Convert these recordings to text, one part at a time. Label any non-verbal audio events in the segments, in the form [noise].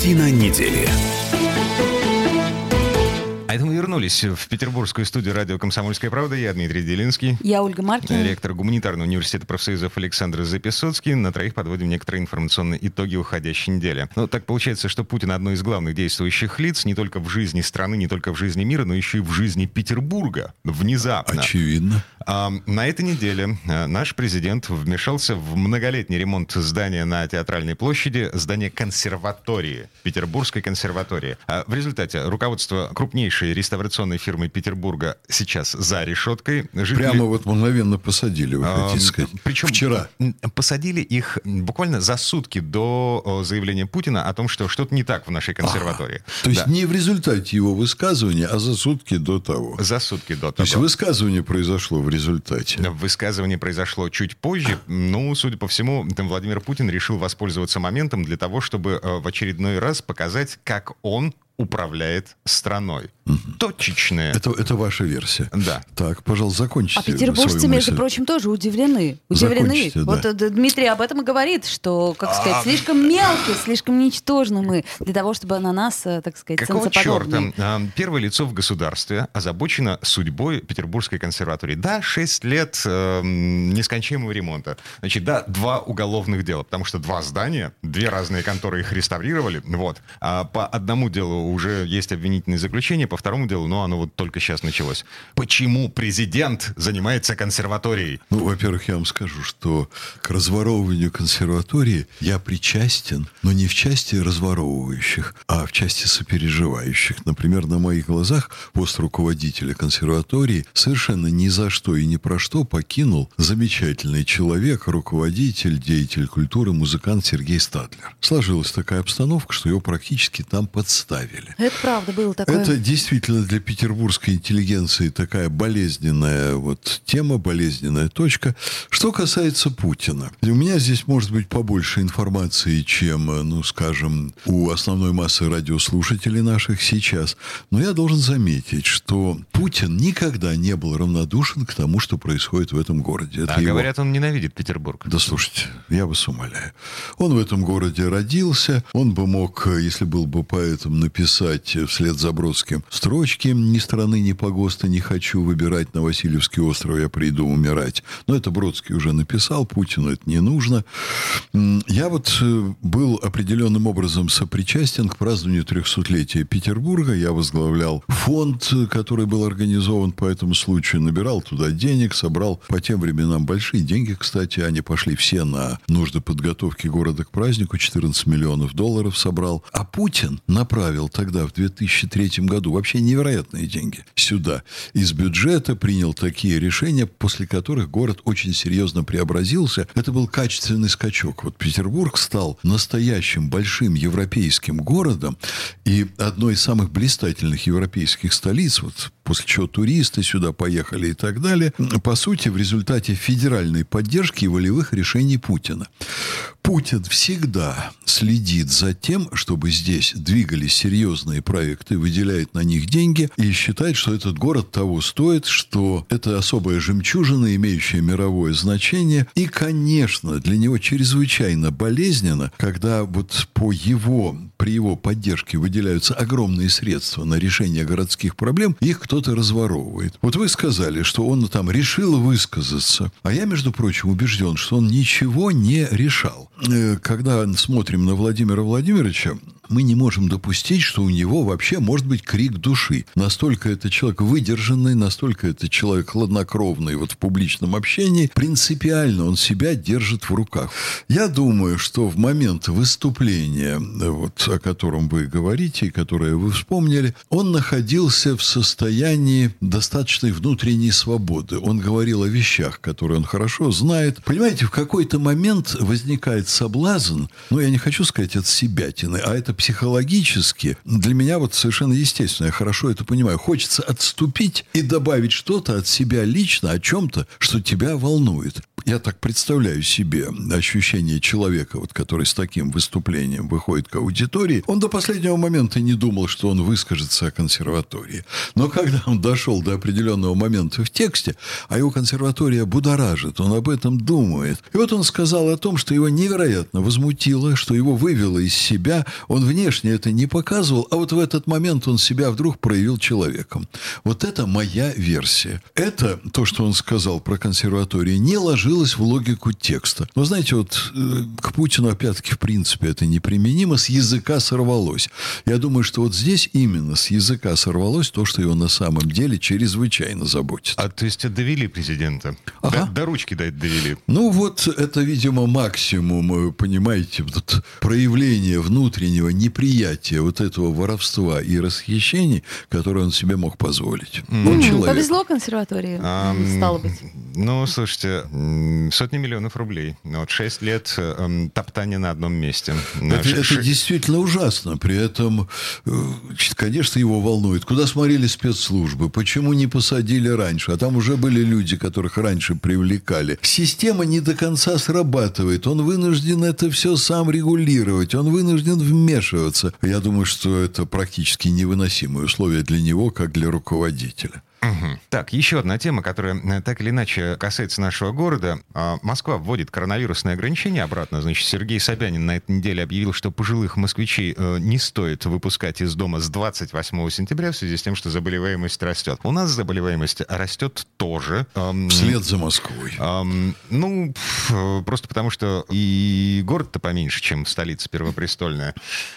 Картина недели. А это мы вернулись в петербургскую студию радио «Комсомольская правда». Я Дмитрий Делинский. Я Ольга Маркина. Ректор гуманитарного университета профсоюзов Александр Записоцкий. На троих подводим некоторые информационные итоги уходящей недели. Ну, так получается, что Путин одно из главных действующих лиц не только в жизни страны, не только в жизни мира, но еще и в жизни Петербурга. Внезапно. Очевидно. А, на этой неделе а, наш президент вмешался в многолетний ремонт здания на Театральной площади, здание консерватории, Петербургской консерватории. А в результате руководство крупнейшей реставрационной фирмы Петербурга сейчас за решеткой. Жители... Прямо вот мгновенно посадили, вы хотите а, сказать. Причем вчера. Посадили их буквально за сутки до заявления Путина о том, что что-то не так в нашей консерватории. А, то есть да. не в результате его высказывания, а за сутки до того. За сутки до того. То есть высказывание произошло в результате. Высказывание произошло чуть позже. Ну, судя по всему, там Владимир Путин решил воспользоваться моментом для того, чтобы э, в очередной раз показать, как он управляет страной. Угу. Точечная. Это, это ваша версия. Да. Так, пожалуйста, закончите. А петербуржцы, между прочим, тоже удивлены. Удивлены. Да. Вот да. Дмитрий об этом и говорит, что, как сказать, а... слишком мелкие, слишком ничтожны мы для того, чтобы на нас, э, так сказать, Какого черта? Первое лицо в государстве озабочено судьбой Петербургской консерватории. Да, 6 лет э, нескончаемого ремонта. Значит, да, два уголовных дела, потому что два здания, две разные конторы их реставрировали. Вот. А по одному делу уже есть обвинительное заключение, по второму делу, но оно вот только сейчас началось. Почему президент занимается консерваторией? Ну, во-первых, я вам скажу, что к разворовыванию консерватории я причастен, но не в части разворовывающих, а в части сопереживающих. Например, на моих глазах пост руководителя консерватории совершенно ни за что и ни про что покинул замечательный человек, руководитель, деятель культуры, музыкант Сергей Стадлер. Сложилась такая обстановка, что его практически там подставили деле. Это правда было такое. Это действительно для петербургской интеллигенции такая болезненная вот тема, болезненная точка. Что касается Путина. У меня здесь может быть побольше информации, чем, ну, скажем, у основной массы радиослушателей наших сейчас. Но я должен заметить, что Путин никогда не был равнодушен к тому, что происходит в этом городе. Это а его... говорят, он ненавидит Петербург. Да слушайте, я вас умоляю. Он в этом городе родился, он бы мог, если был бы поэтом, написать писать вслед за Бродским строчки «Ни страны, ни погоста не хочу выбирать на Васильевский остров, я приду умирать». Но это Бродский уже написал, Путину это не нужно. Я вот э, был определенным образом сопричастен к празднованию 300-летия Петербурга. Я возглавлял фонд, который был организован по этому случаю, набирал туда денег, собрал по тем временам большие деньги, кстати, они пошли все на нужды подготовки города к празднику, 14 миллионов долларов собрал. А Путин направил тогда, в 2003 году, вообще невероятные деньги сюда. Из бюджета принял такие решения, после которых город очень серьезно преобразился. Это был качественный скачок. Вот Петербург стал настоящим большим европейским городом и одной из самых блистательных европейских столиц. Вот после чего туристы сюда поехали и так далее. По сути, в результате федеральной поддержки и волевых решений Путина. Путин всегда следит за тем, чтобы здесь двигались серьезные проекты, выделяет на них деньги и считает, что этот город того стоит, что это особая жемчужина, имеющая мировое значение. И, конечно, для него чрезвычайно болезненно, когда вот по его, при его поддержке выделяются огромные средства на решение городских проблем, их кто-то разворовывает. Вот вы сказали, что он там решил высказаться, а я, между прочим, убежден, что он ничего не решал. Э, когда смотрим на Владимира Владимировича, мы не можем допустить, что у него вообще может быть крик души. Настолько это человек выдержанный, настолько это человек хладнокровный вот в публичном общении. Принципиально он себя держит в руках. Я думаю, что в момент выступления, вот, о котором вы говорите, и которое вы вспомнили, он находился в состоянии достаточной внутренней свободы. Он говорил о вещах, которые он хорошо знает. Понимаете, в какой-то момент возникает соблазн, ну, я не хочу сказать от себятины, а это психологически для меня вот совершенно естественно, я хорошо это понимаю. Хочется отступить и добавить что-то от себя лично, о чем-то, что тебя волнует. Я так представляю себе ощущение человека, вот, который с таким выступлением выходит к аудитории. Он до последнего момента не думал, что он выскажется о консерватории. Но когда он дошел до определенного момента в тексте, а его консерватория будоражит, он об этом думает. И вот он сказал о том, что его невероятно возмутило, что его вывело из себя. Он внешне это не показывал, а вот в этот момент он себя вдруг проявил человеком. Вот это моя версия. Это, то, что он сказал про консерваторию, не ложилось в логику текста. Но знаете, вот э, к Путину, опять-таки, в принципе, это неприменимо, с языка сорвалось. Я думаю, что вот здесь именно с языка сорвалось то, что его на самом деле чрезвычайно заботит. А то есть довели президента? Ага. До, до ручки довели? Ну вот это, видимо, максимум, э, понимаете, вот проявление внутреннего неприятия вот этого воровства и расхищений, которое он себе мог позволить. Mm. Он человек. Повезло консерватории, um, стало быть. Ну, слушайте, сотни миллионов рублей. Вот шесть лет э, топтания на одном месте. Это, Ш... это действительно ужасно. При этом, э, конечно, его волнует. Куда смотрели спецслужбы? Почему не посадили раньше? А там уже были люди, которых раньше привлекали. Система не до конца срабатывает. Он вынужден это все сам регулировать. Он вынужден вмешиваться. Я думаю, что это практически невыносимые условия для него, как для руководителя. Угу. Так, еще одна тема, которая э, так или иначе касается нашего города. А, Москва вводит коронавирусные ограничения обратно. Значит, Сергей Собянин на этой неделе объявил, что пожилых москвичей э, не стоит выпускать из дома с 28 сентября в связи с тем, что заболеваемость растет. У нас заболеваемость растет тоже. Вслед за Москвой. Ну, просто потому что и город-то поменьше, чем столица первопрестольная.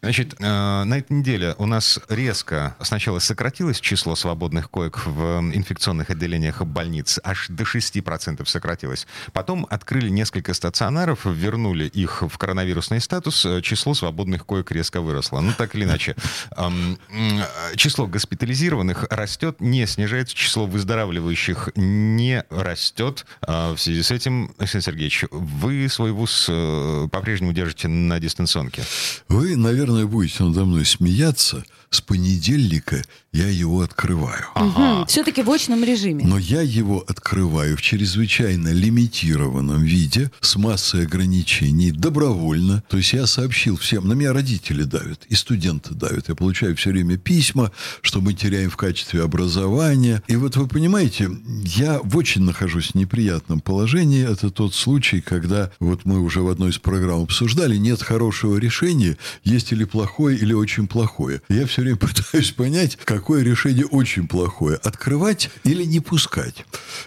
Значит, э, на этой неделе у нас резко сначала сократилось число свободных коек в инфекционных отделениях больниц аж до 6% сократилось. Потом открыли несколько стационаров, вернули их в коронавирусный статус, э, число свободных коек резко выросло. Ну, так или иначе, [laughs] число госпитализированных растет, не снижается, число выздоравливающих не растет. А в связи с этим, Александр Сергеевич, вы свой вуз э, по-прежнему держите на дистанционке? Вы, наверное, будете надо мной смеяться, с понедельника я его открываю. Ага. Угу, все-таки в очном режиме. Но я его открываю в чрезвычайно лимитированном виде, с массой ограничений, добровольно. То есть я сообщил всем, на меня родители давят, и студенты давят. Я получаю все время письма, что мы теряем в качестве образования. И вот вы понимаете, я в очень нахожусь в неприятном положении. Это тот случай, когда вот мы уже в одной из программ обсуждали, нет хорошего решения, есть или плохое, или очень плохое. Я все время [laughs] пытаюсь понять, какое решение очень плохое. Открывать или не пускать.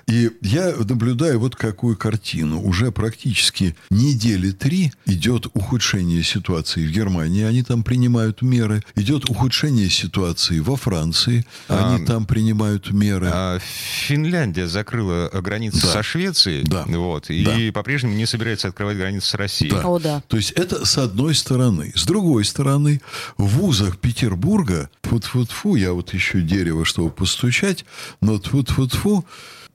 И я наблюдаю вот какую картину. Уже практически недели три идет ухудшение ситуации в Германии. Они там принимают меры. Идет ухудшение ситуации во Франции. Они а, там принимают меры. А Финляндия закрыла границы да. со Швецией. Да. Вот, и да. по-прежнему не собирается открывать границы с Россией. Да. О, да. То есть это с одной стороны. С другой стороны, в вузах Петербурга Петербурга, тфу-тфу-тфу, я вот ищу дерево, чтобы постучать, но тфу-тфу-тфу,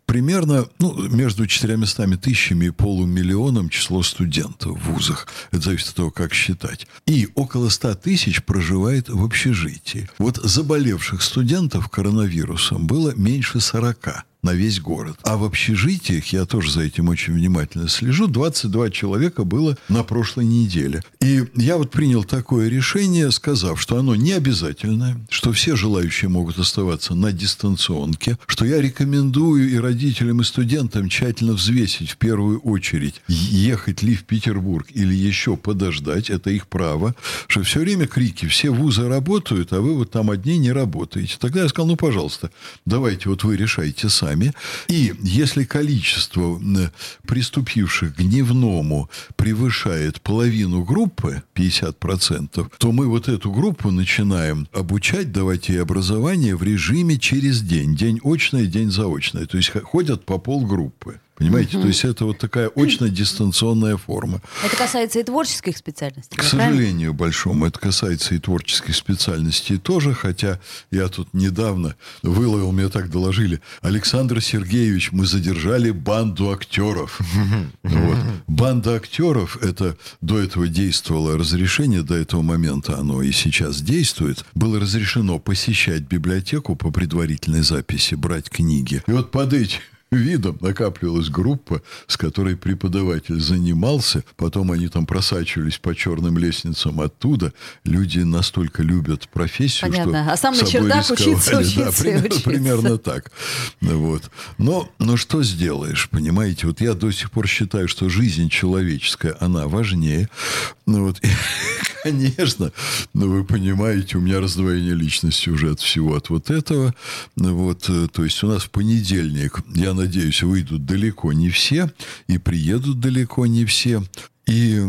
примерно ну, между 400 тысячами и полумиллионом число студентов в вузах. Это зависит от того, как считать. И около 100 тысяч проживает в общежитии. Вот заболевших студентов коронавирусом было меньше 40 на весь город. А в общежитиях, я тоже за этим очень внимательно слежу, 22 человека было на прошлой неделе. И я вот принял такое решение, сказав, что оно не обязательное, что все желающие могут оставаться на дистанционке, что я рекомендую и родителям, и студентам тщательно взвесить в первую очередь, ехать ли в Петербург или еще подождать, это их право, что все время крики, все вузы работают, а вы вот там одни не работаете. Тогда я сказал, ну, пожалуйста, давайте вот вы решайте сами нами. И если количество приступивших к дневному превышает половину группы, 50%, то мы вот эту группу начинаем обучать, давать ей образование в режиме через день. День очное, день заочное. То есть ходят по полгруппы. Понимаете, угу. то есть это вот такая очно-дистанционная [clears throat] форма. Это касается и творческих специальностей. К сожалению, большому, это касается и творческих специальностей тоже, хотя я тут недавно выловил, мне так доложили, Александр Сергеевич, мы задержали банду актеров. [laughs] Вот. Банда актеров, это до этого действовало разрешение, до этого момента оно и сейчас действует, было разрешено посещать библиотеку по предварительной записи, брать книги. И вот под эти видом накапливалась группа, с которой преподаватель занимался. Потом они там просачивались по черным лестницам оттуда. Люди настолько любят профессию, Понятно. что А сам на чердак учиться, учиться, да, примерно, учиться. примерно так. Вот. Но, но что сделаешь, понимаете? Вот я до сих пор считаю, что жизнь человеческая, она важнее. Ну, вот. [laughs] Конечно, но вы понимаете, у меня раздвоение личности уже от всего от вот этого. Вот, э, то есть у нас в понедельник, я надеюсь, выйдут далеко не все и приедут далеко не все. И,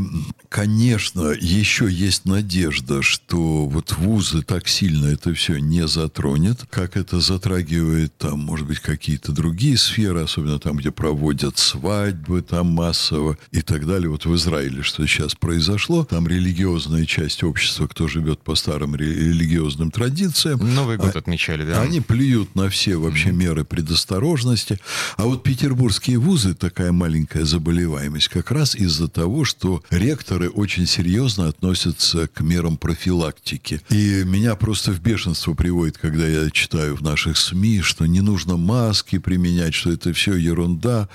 конечно, еще есть надежда, что вот вузы так сильно это все не затронет, как это затрагивает там, может быть, какие-то другие сферы, особенно там, где проводят свадьбы там массово и так далее. Вот в Израиле, что сейчас произошло, там религиозная часть общества, кто живет по старым религиозным традициям. Новый год а, отмечали, да? Они плюют на все вообще меры предосторожности. А вот петербургские вузы, такая маленькая заболеваемость, как раз из-за того, что ректоры очень серьезно относятся к мерам профилактики. И меня просто в бешенство приводит, когда я читаю в наших СМИ, что не нужно маски применять, что это все ерунда.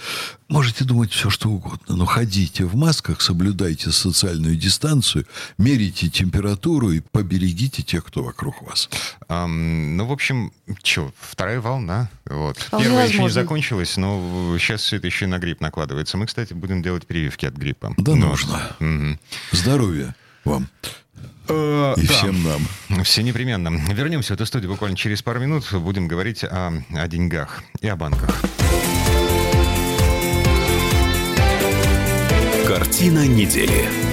Можете думать все, что угодно, но ходите в масках, соблюдайте социальную дистанцию, мерите температуру и поберегите тех, кто вокруг вас. Um, ну, в общем, что, вторая волна. Вот. Первая еще не закончилась, но сейчас все это еще и на грипп накладывается. Мы, кстати, будем делать прививки от гриппа. Да, но... нужно. Угу. Здоровья вам. Э, и да. всем нам. Все непременно. Вернемся в эту студию буквально через пару минут. Будем говорить о, о деньгах и о банках. Картина недели.